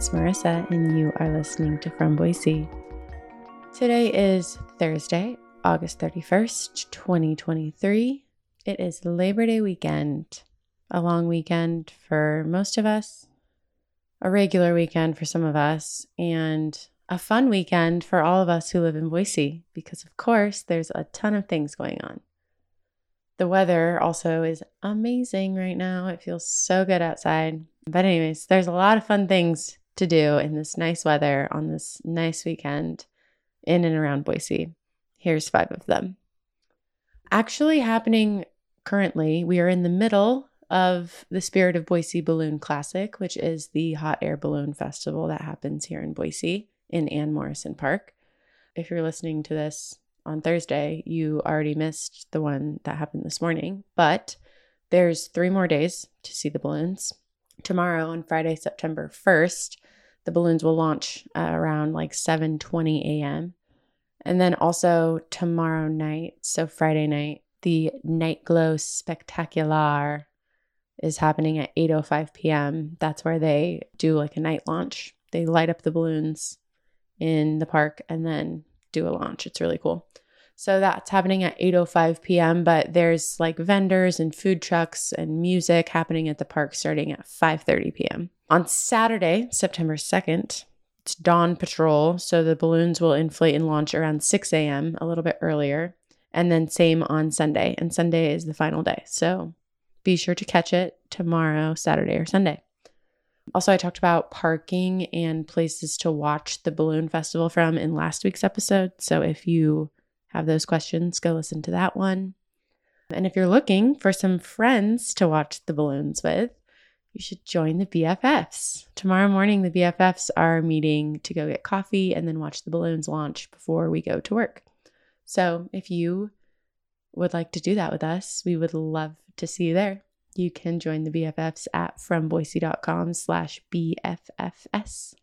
It's Marissa, and you are listening to From Boise. Today is Thursday, August 31st, 2023. It is Labor Day weekend, a long weekend for most of us, a regular weekend for some of us, and a fun weekend for all of us who live in Boise, because of course, there's a ton of things going on. The weather also is amazing right now. It feels so good outside. But, anyways, there's a lot of fun things to do in this nice weather on this nice weekend in and around Boise. Here's five of them. Actually, happening currently, we are in the middle of the Spirit of Boise Balloon Classic, which is the hot air balloon festival that happens here in Boise in Ann Morrison Park. If you're listening to this on Thursday, you already missed the one that happened this morning, but there's three more days to see the balloons. Tomorrow on Friday, September 1st, the balloons will launch uh, around like 7:20 a.m. And then also tomorrow night, so Friday night, the Night Glow Spectacular is happening at 8:05 p.m. That's where they do like a night launch. They light up the balloons in the park and then do a launch. It's really cool. So that's happening at 8:05 p.m., but there's like vendors and food trucks and music happening at the park starting at 5:30 p.m. On Saturday, September 2nd, it's dawn patrol, so the balloons will inflate and launch around 6 a.m., a little bit earlier. And then same on Sunday, and Sunday is the final day. So be sure to catch it tomorrow, Saturday or Sunday. Also, I talked about parking and places to watch the balloon festival from in last week's episode. So if you have those questions, go listen to that one. And if you're looking for some friends to watch the balloons with, you should join the BFFs. Tomorrow morning, the BFFs are meeting to go get coffee and then watch the balloons launch before we go to work. So if you would like to do that with us, we would love to see you there. You can join the BFFs at fromboise.com slash BFFS.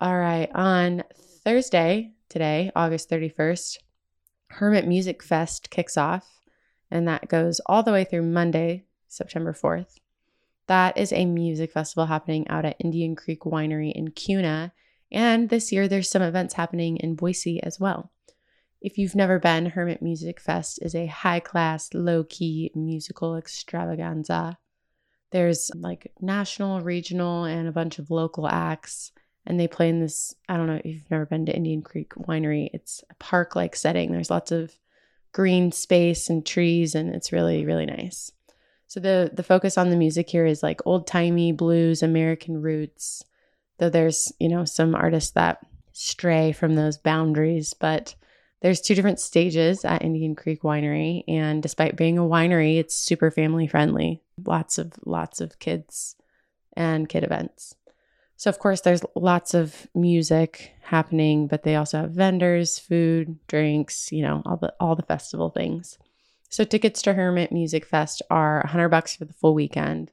All right, on Thursday, today, August 31st, Hermit Music Fest kicks off, and that goes all the way through Monday, September 4th. That is a music festival happening out at Indian Creek Winery in Kuna. And this year, there's some events happening in Boise as well. If you've never been, Hermit Music Fest is a high class, low key musical extravaganza. There's like national, regional, and a bunch of local acts. And they play in this I don't know if you've never been to Indian Creek Winery, it's a park like setting. There's lots of green space and trees, and it's really, really nice. So the the focus on the music here is like old timey blues, American roots. Though there's you know some artists that stray from those boundaries, but there's two different stages at Indian Creek Winery, and despite being a winery, it's super family friendly. Lots of lots of kids and kid events. So of course there's lots of music happening, but they also have vendors, food, drinks, you know, all the all the festival things. So tickets to Hermit Music Fest are 100 bucks for the full weekend.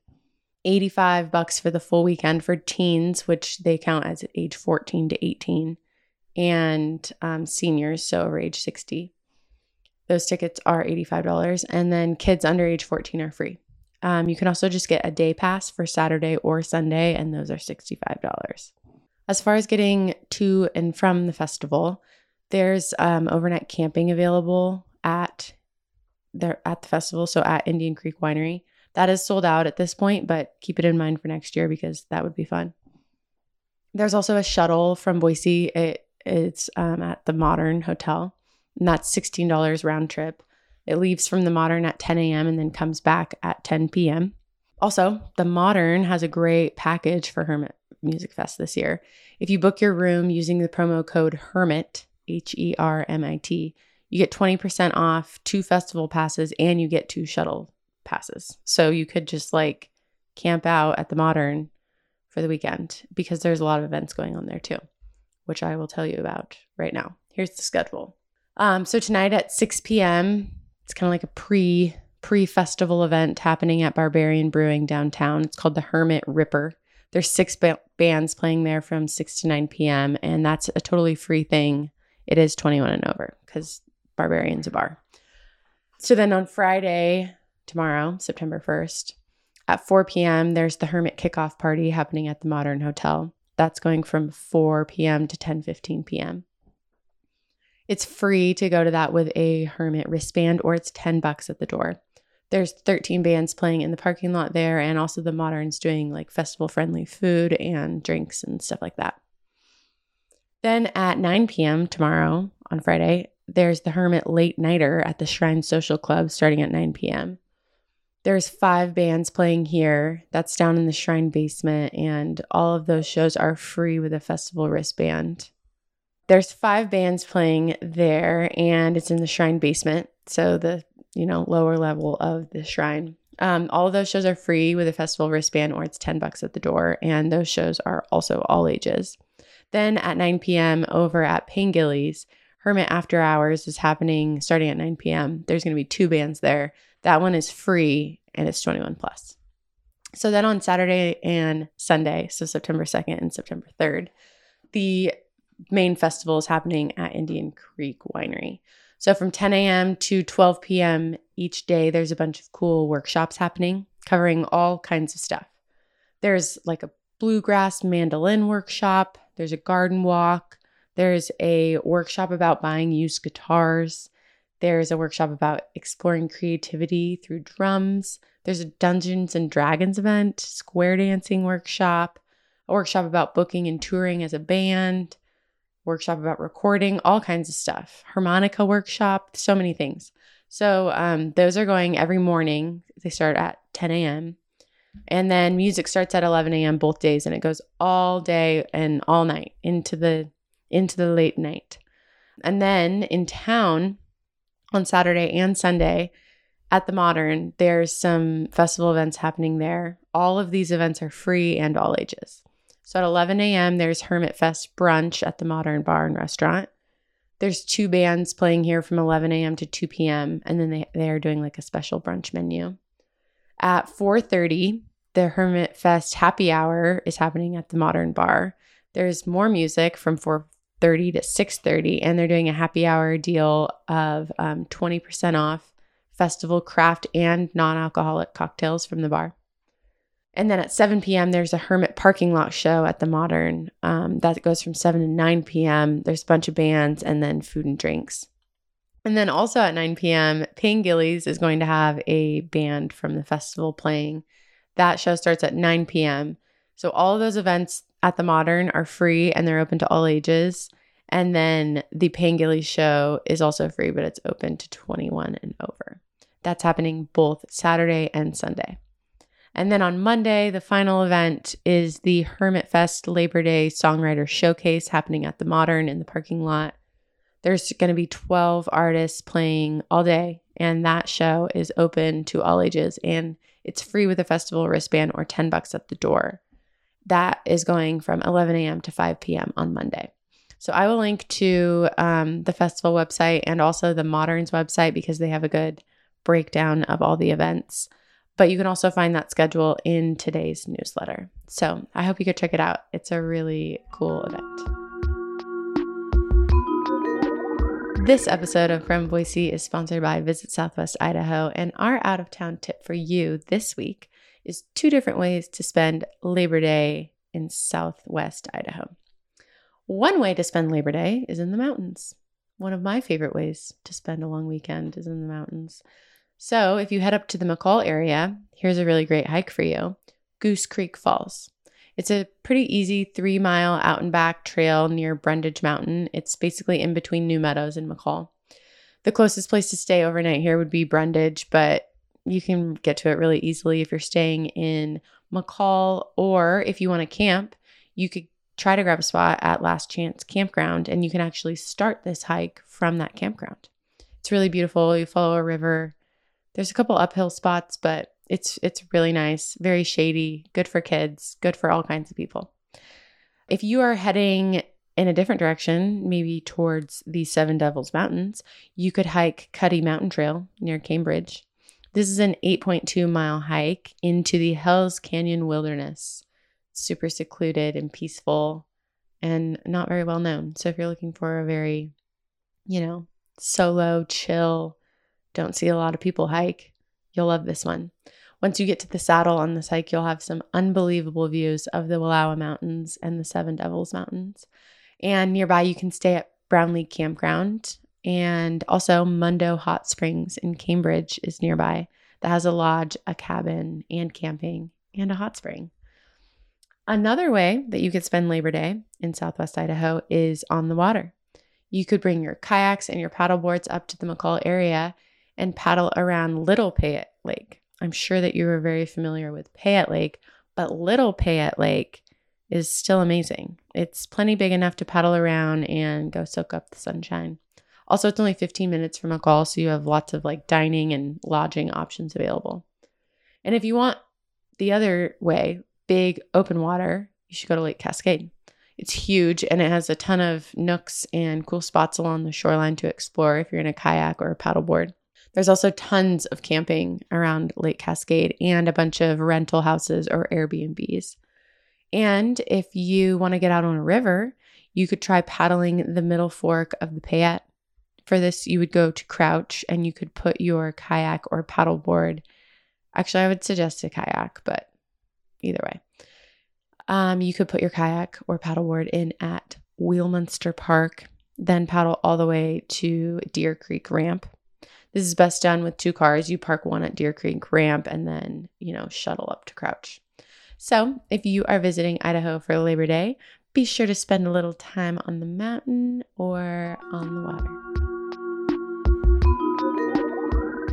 85 bucks for the full weekend for teens, which they count as age 14 to 18, and um, seniors, so over age 60. Those tickets are $85, and then kids under age 14 are free. Um, you can also just get a day pass for Saturday or Sunday, and those are $65. As far as getting to and from the festival, there's um, overnight camping available at they're at the festival, so at Indian Creek Winery. That is sold out at this point, but keep it in mind for next year because that would be fun. There's also a shuttle from Boise. It, it's um, at the Modern Hotel, and that's $16 round trip. It leaves from the Modern at 10 a.m. and then comes back at 10 p.m. Also, the Modern has a great package for Hermit Music Fest this year. If you book your room using the promo code HERMIT, H E R M I T, you get 20% off two festival passes and you get two shuttle passes. So you could just like camp out at the Modern for the weekend because there's a lot of events going on there too, which I will tell you about right now. Here's the schedule. Um, so tonight at 6 p.m., it's kind of like a pre pre festival event happening at Barbarian Brewing downtown. It's called the Hermit Ripper. There's six ba- bands playing there from 6 to 9 p.m. and that's a totally free thing. It is 21 and over because Barbarians a bar. So then on Friday, tomorrow, September 1st, at 4 p.m., there's the Hermit Kickoff Party happening at the Modern Hotel. That's going from 4 p.m. to 10:15 p.m. It's free to go to that with a hermit wristband or it's 10 bucks at the door. There's 13 bands playing in the parking lot there and also the Moderns doing like festival friendly food and drinks and stuff like that. Then at 9 p.m. tomorrow on Friday, there's the Hermit Late Nighter at the Shrine Social Club starting at 9 p.m. There's five bands playing here. That's down in the Shrine basement, and all of those shows are free with a festival wristband. There's five bands playing there, and it's in the Shrine basement, so the you know lower level of the Shrine. Um, all of those shows are free with a festival wristband, or it's ten bucks at the door, and those shows are also all ages. Then at 9 p.m. over at Pengilly's, Hermit After Hours is happening starting at 9 p.m. There's going to be two bands there. That one is free and it's 21 plus. So then on Saturday and Sunday, so September 2nd and September 3rd, the main festival is happening at Indian Creek Winery. So from 10 a.m. to 12 p.m. each day, there's a bunch of cool workshops happening covering all kinds of stuff. There's like a bluegrass mandolin workshop, there's a garden walk, there's a workshop about buying used guitars. There's a workshop about exploring creativity through drums. There's a Dungeons and Dragons event, square dancing workshop, a workshop about booking and touring as a band, workshop about recording, all kinds of stuff. Harmonica workshop, so many things. So um, those are going every morning. They start at 10 a.m. And then music starts at 11 a.m. both days, and it goes all day and all night into the into the late night. And then in town, on Saturday and Sunday at the Modern. There's some festival events happening there. All of these events are free and all ages. So at 11 a.m., there's Hermit Fest brunch at the Modern Bar and Restaurant. There's two bands playing here from 11 a.m. to 2 p.m. and then they, they are doing like a special brunch menu. At 4:30, the Hermit Fest happy hour is happening at the Modern Bar. There's more music from 4 30 to 6.30 and they're doing a happy hour deal of um, 20% off festival craft and non-alcoholic cocktails from the bar. And then at 7 p.m there's a hermit parking lot show at the modern. Um, that goes from 7 to 9 p.m there's a bunch of bands and then food and drinks. And then also at 9 p.m Pengilly's is going to have a band from the festival playing. That show starts at 9 p.m so all of those events at the Modern are free and they're open to all ages. And then the Pengilly show is also free, but it's open to 21 and over. That's happening both Saturday and Sunday. And then on Monday, the final event is the Hermit Fest Labor Day Songwriter Showcase happening at the Modern in the parking lot. There's going to be 12 artists playing all day, and that show is open to all ages and it's free with a festival wristband or 10 bucks at the door. That is going from 11 a.m. to 5 p.m. on Monday. So I will link to um, the festival website and also the Moderns website because they have a good breakdown of all the events. But you can also find that schedule in today's newsletter. So I hope you could check it out. It's a really cool event. This episode of From Boise is sponsored by Visit Southwest Idaho, and our out of town tip for you this week is two different ways to spend Labor Day in Southwest Idaho. One way to spend Labor Day is in the mountains. One of my favorite ways to spend a long weekend is in the mountains. So, if you head up to the McCall area, here's a really great hike for you Goose Creek Falls. It's a pretty easy three mile out and back trail near Brundage Mountain. It's basically in between New Meadows and McCall. The closest place to stay overnight here would be Brundage, but you can get to it really easily if you're staying in McCall or if you want to camp, you could try to grab a spot at Last Chance Campground and you can actually start this hike from that campground. It's really beautiful. You follow a river. There's a couple uphill spots, but it's it's really nice, very shady, good for kids, good for all kinds of people. If you are heading in a different direction, maybe towards the Seven Devils Mountains, you could hike Cuddy Mountain Trail near Cambridge. This is an 8.2 mile hike into the Hells Canyon wilderness. Super secluded and peaceful and not very well known. So if you're looking for a very, you know, solo, chill, don't see a lot of people hike, you'll love this one. Once you get to the saddle on this hike, you'll have some unbelievable views of the Wallowa Mountains and the Seven Devils Mountains. And nearby, you can stay at Brownlee Campground. And also, Mundo Hot Springs in Cambridge is nearby that has a lodge, a cabin, and camping, and a hot spring. Another way that you could spend Labor Day in Southwest Idaho is on the water. You could bring your kayaks and your paddle boards up to the McCall area and paddle around Little Payette Lake. I'm sure that you are very familiar with Payette Lake, but Little Payette Lake is still amazing. It's plenty big enough to paddle around and go soak up the sunshine. Also, it's only 15 minutes from McCall, so you have lots of like dining and lodging options available. And if you want the other way, big open water, you should go to Lake Cascade. It's huge and it has a ton of nooks and cool spots along the shoreline to explore if you're in a kayak or a paddleboard. There's also tons of camping around Lake Cascade and a bunch of rental houses or Airbnbs. And if you want to get out on a river, you could try paddling the middle fork of the Payette. For this, you would go to Crouch and you could put your kayak or paddleboard. Actually, I would suggest a kayak, but either way. Um, you could put your kayak or paddleboard in at Wheelminster Park, then paddle all the way to Deer Creek Ramp. This is best done with two cars. You park one at Deer Creek Ramp and then, you know, shuttle up to Crouch. So, if you are visiting Idaho for Labor Day, be sure to spend a little time on the mountain or on the water.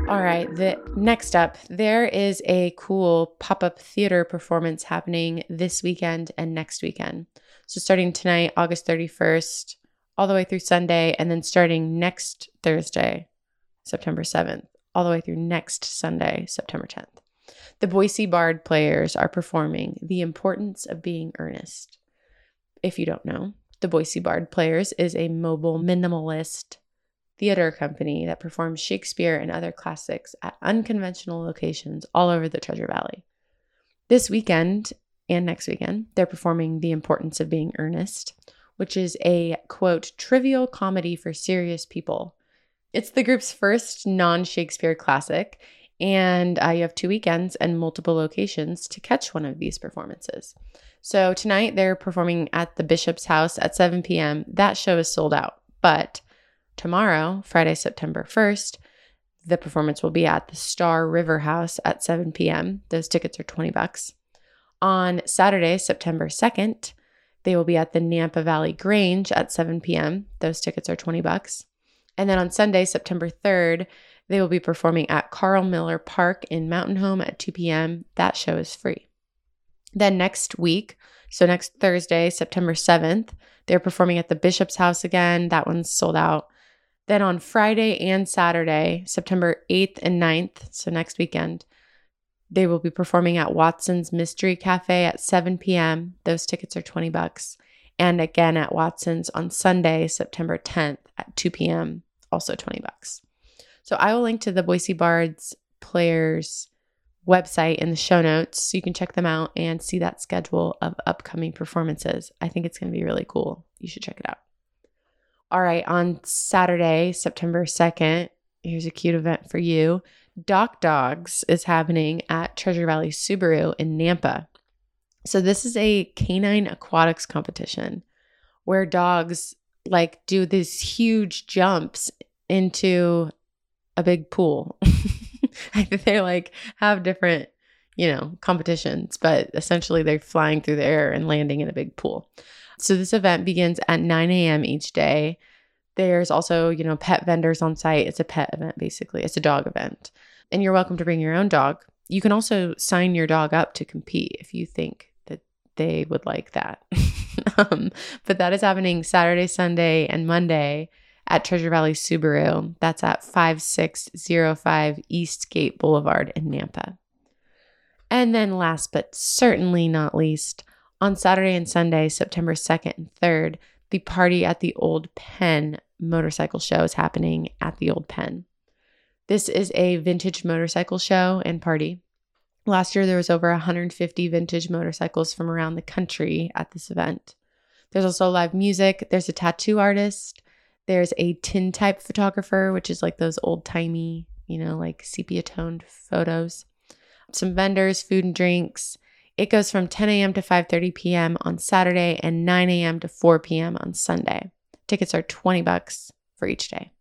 All right, the next up, there is a cool pop-up theater performance happening this weekend and next weekend. So starting tonight, August 31st, all the way through Sunday, and then starting next Thursday, September 7th, all the way through next Sunday, September 10th. The Boise Bard players are performing The Importance of Being Earnest. If you don't know, the Boise Bard players is a mobile minimalist theater company that performs Shakespeare and other classics at unconventional locations all over the Treasure Valley. This weekend and next weekend, they're performing The Importance of Being Earnest, which is a quote, trivial comedy for serious people. It's the group's first non Shakespeare classic, and uh, you have two weekends and multiple locations to catch one of these performances. So tonight they're performing at the Bishop's House at 7 p.m. That show is sold out, but Tomorrow, Friday, September 1st, the performance will be at the Star River House at 7 p.m. Those tickets are 20 bucks. On Saturday, September 2nd, they will be at the Nampa Valley Grange at 7 p.m. Those tickets are 20 bucks. And then on Sunday, September 3rd, they will be performing at Carl Miller Park in Mountain Home at 2 p.m. That show is free. Then next week, so next Thursday, September 7th, they're performing at the Bishop's House again. That one's sold out. Then on Friday and Saturday, September 8th and 9th, so next weekend, they will be performing at Watson's Mystery Cafe at 7 p.m. Those tickets are 20 bucks. And again at Watson's on Sunday, September 10th at 2 p.m., also 20 bucks. So I will link to the Boise Bards players website in the show notes so you can check them out and see that schedule of upcoming performances. I think it's going to be really cool. You should check it out. All right, on Saturday, September 2nd, here's a cute event for you. Dock Dogs is happening at Treasure Valley Subaru in Nampa. So this is a canine aquatics competition where dogs like do these huge jumps into a big pool. they like have different, you know, competitions, but essentially they're flying through the air and landing in a big pool. So this event begins at 9 a.m. each day. There's also, you know, pet vendors on site. It's a pet event, basically. It's a dog event. And you're welcome to bring your own dog. You can also sign your dog up to compete if you think they would like that. um, but that is happening Saturday, Sunday, and Monday at Treasure Valley Subaru. That's at 5605 Eastgate Boulevard in Nampa. And then, last but certainly not least, on Saturday and Sunday, September 2nd and 3rd, the party at the Old Pen motorcycle show is happening at the Old Pen. This is a vintage motorcycle show and party. Last year, there was over 150 vintage motorcycles from around the country at this event. There's also live music. There's a tattoo artist. There's a tintype photographer, which is like those old timey, you know, like sepia toned photos. some vendors, food and drinks. It goes from 10 a.m. to 5:30 p.m. on Saturday and 9 a.m. to 4 p.m. on Sunday. Tickets are 20 bucks for each day.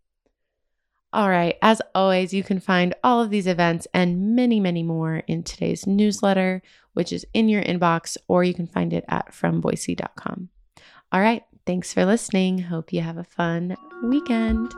All right, as always, you can find all of these events and many, many more in today's newsletter, which is in your inbox, or you can find it at fromboise.com. All right, thanks for listening. Hope you have a fun weekend.